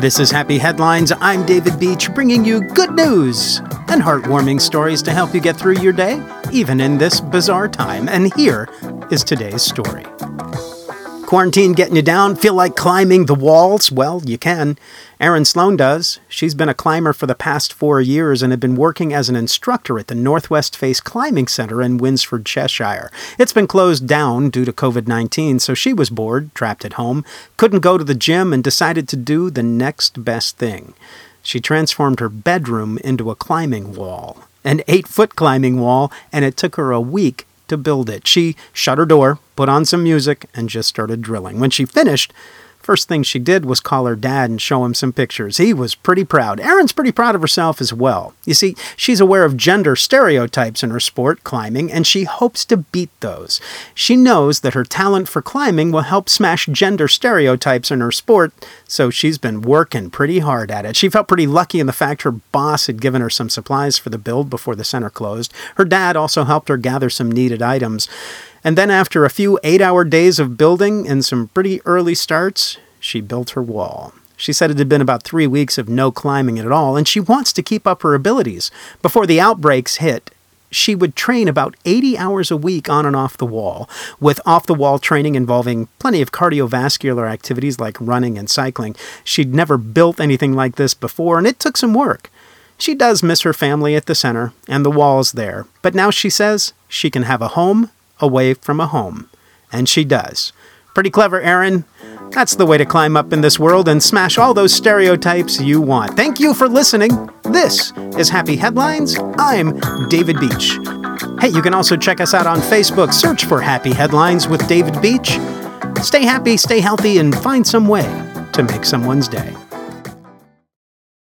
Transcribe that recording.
This is Happy Headlines. I'm David Beach, bringing you good news and heartwarming stories to help you get through your day, even in this bizarre time. And here is today's story. Quarantine getting you down? Feel like climbing the walls? Well, you can. Erin Sloan does. She's been a climber for the past four years and had been working as an instructor at the Northwest Face Climbing Center in Winsford, Cheshire. It's been closed down due to COVID 19, so she was bored, trapped at home, couldn't go to the gym, and decided to do the next best thing. She transformed her bedroom into a climbing wall, an eight foot climbing wall, and it took her a week to build it. She shut her door, put on some music, and just started drilling. When she finished, First thing she did was call her dad and show him some pictures. He was pretty proud. Erin's pretty proud of herself as well. You see, she's aware of gender stereotypes in her sport, climbing, and she hopes to beat those. She knows that her talent for climbing will help smash gender stereotypes in her sport, so she's been working pretty hard at it. She felt pretty lucky in the fact her boss had given her some supplies for the build before the center closed. Her dad also helped her gather some needed items. And then, after a few eight hour days of building and some pretty early starts, she built her wall. She said it had been about three weeks of no climbing at all, and she wants to keep up her abilities. Before the outbreaks hit, she would train about 80 hours a week on and off the wall, with off the wall training involving plenty of cardiovascular activities like running and cycling. She'd never built anything like this before, and it took some work. She does miss her family at the center and the walls there, but now she says she can have a home away from a home. And she does. Pretty clever, Erin. That's the way to climb up in this world and smash all those stereotypes you want. Thank you for listening. This is Happy Headlines. I'm David Beach. Hey, you can also check us out on Facebook. Search for Happy Headlines with David Beach. Stay happy, stay healthy, and find some way to make someone's day.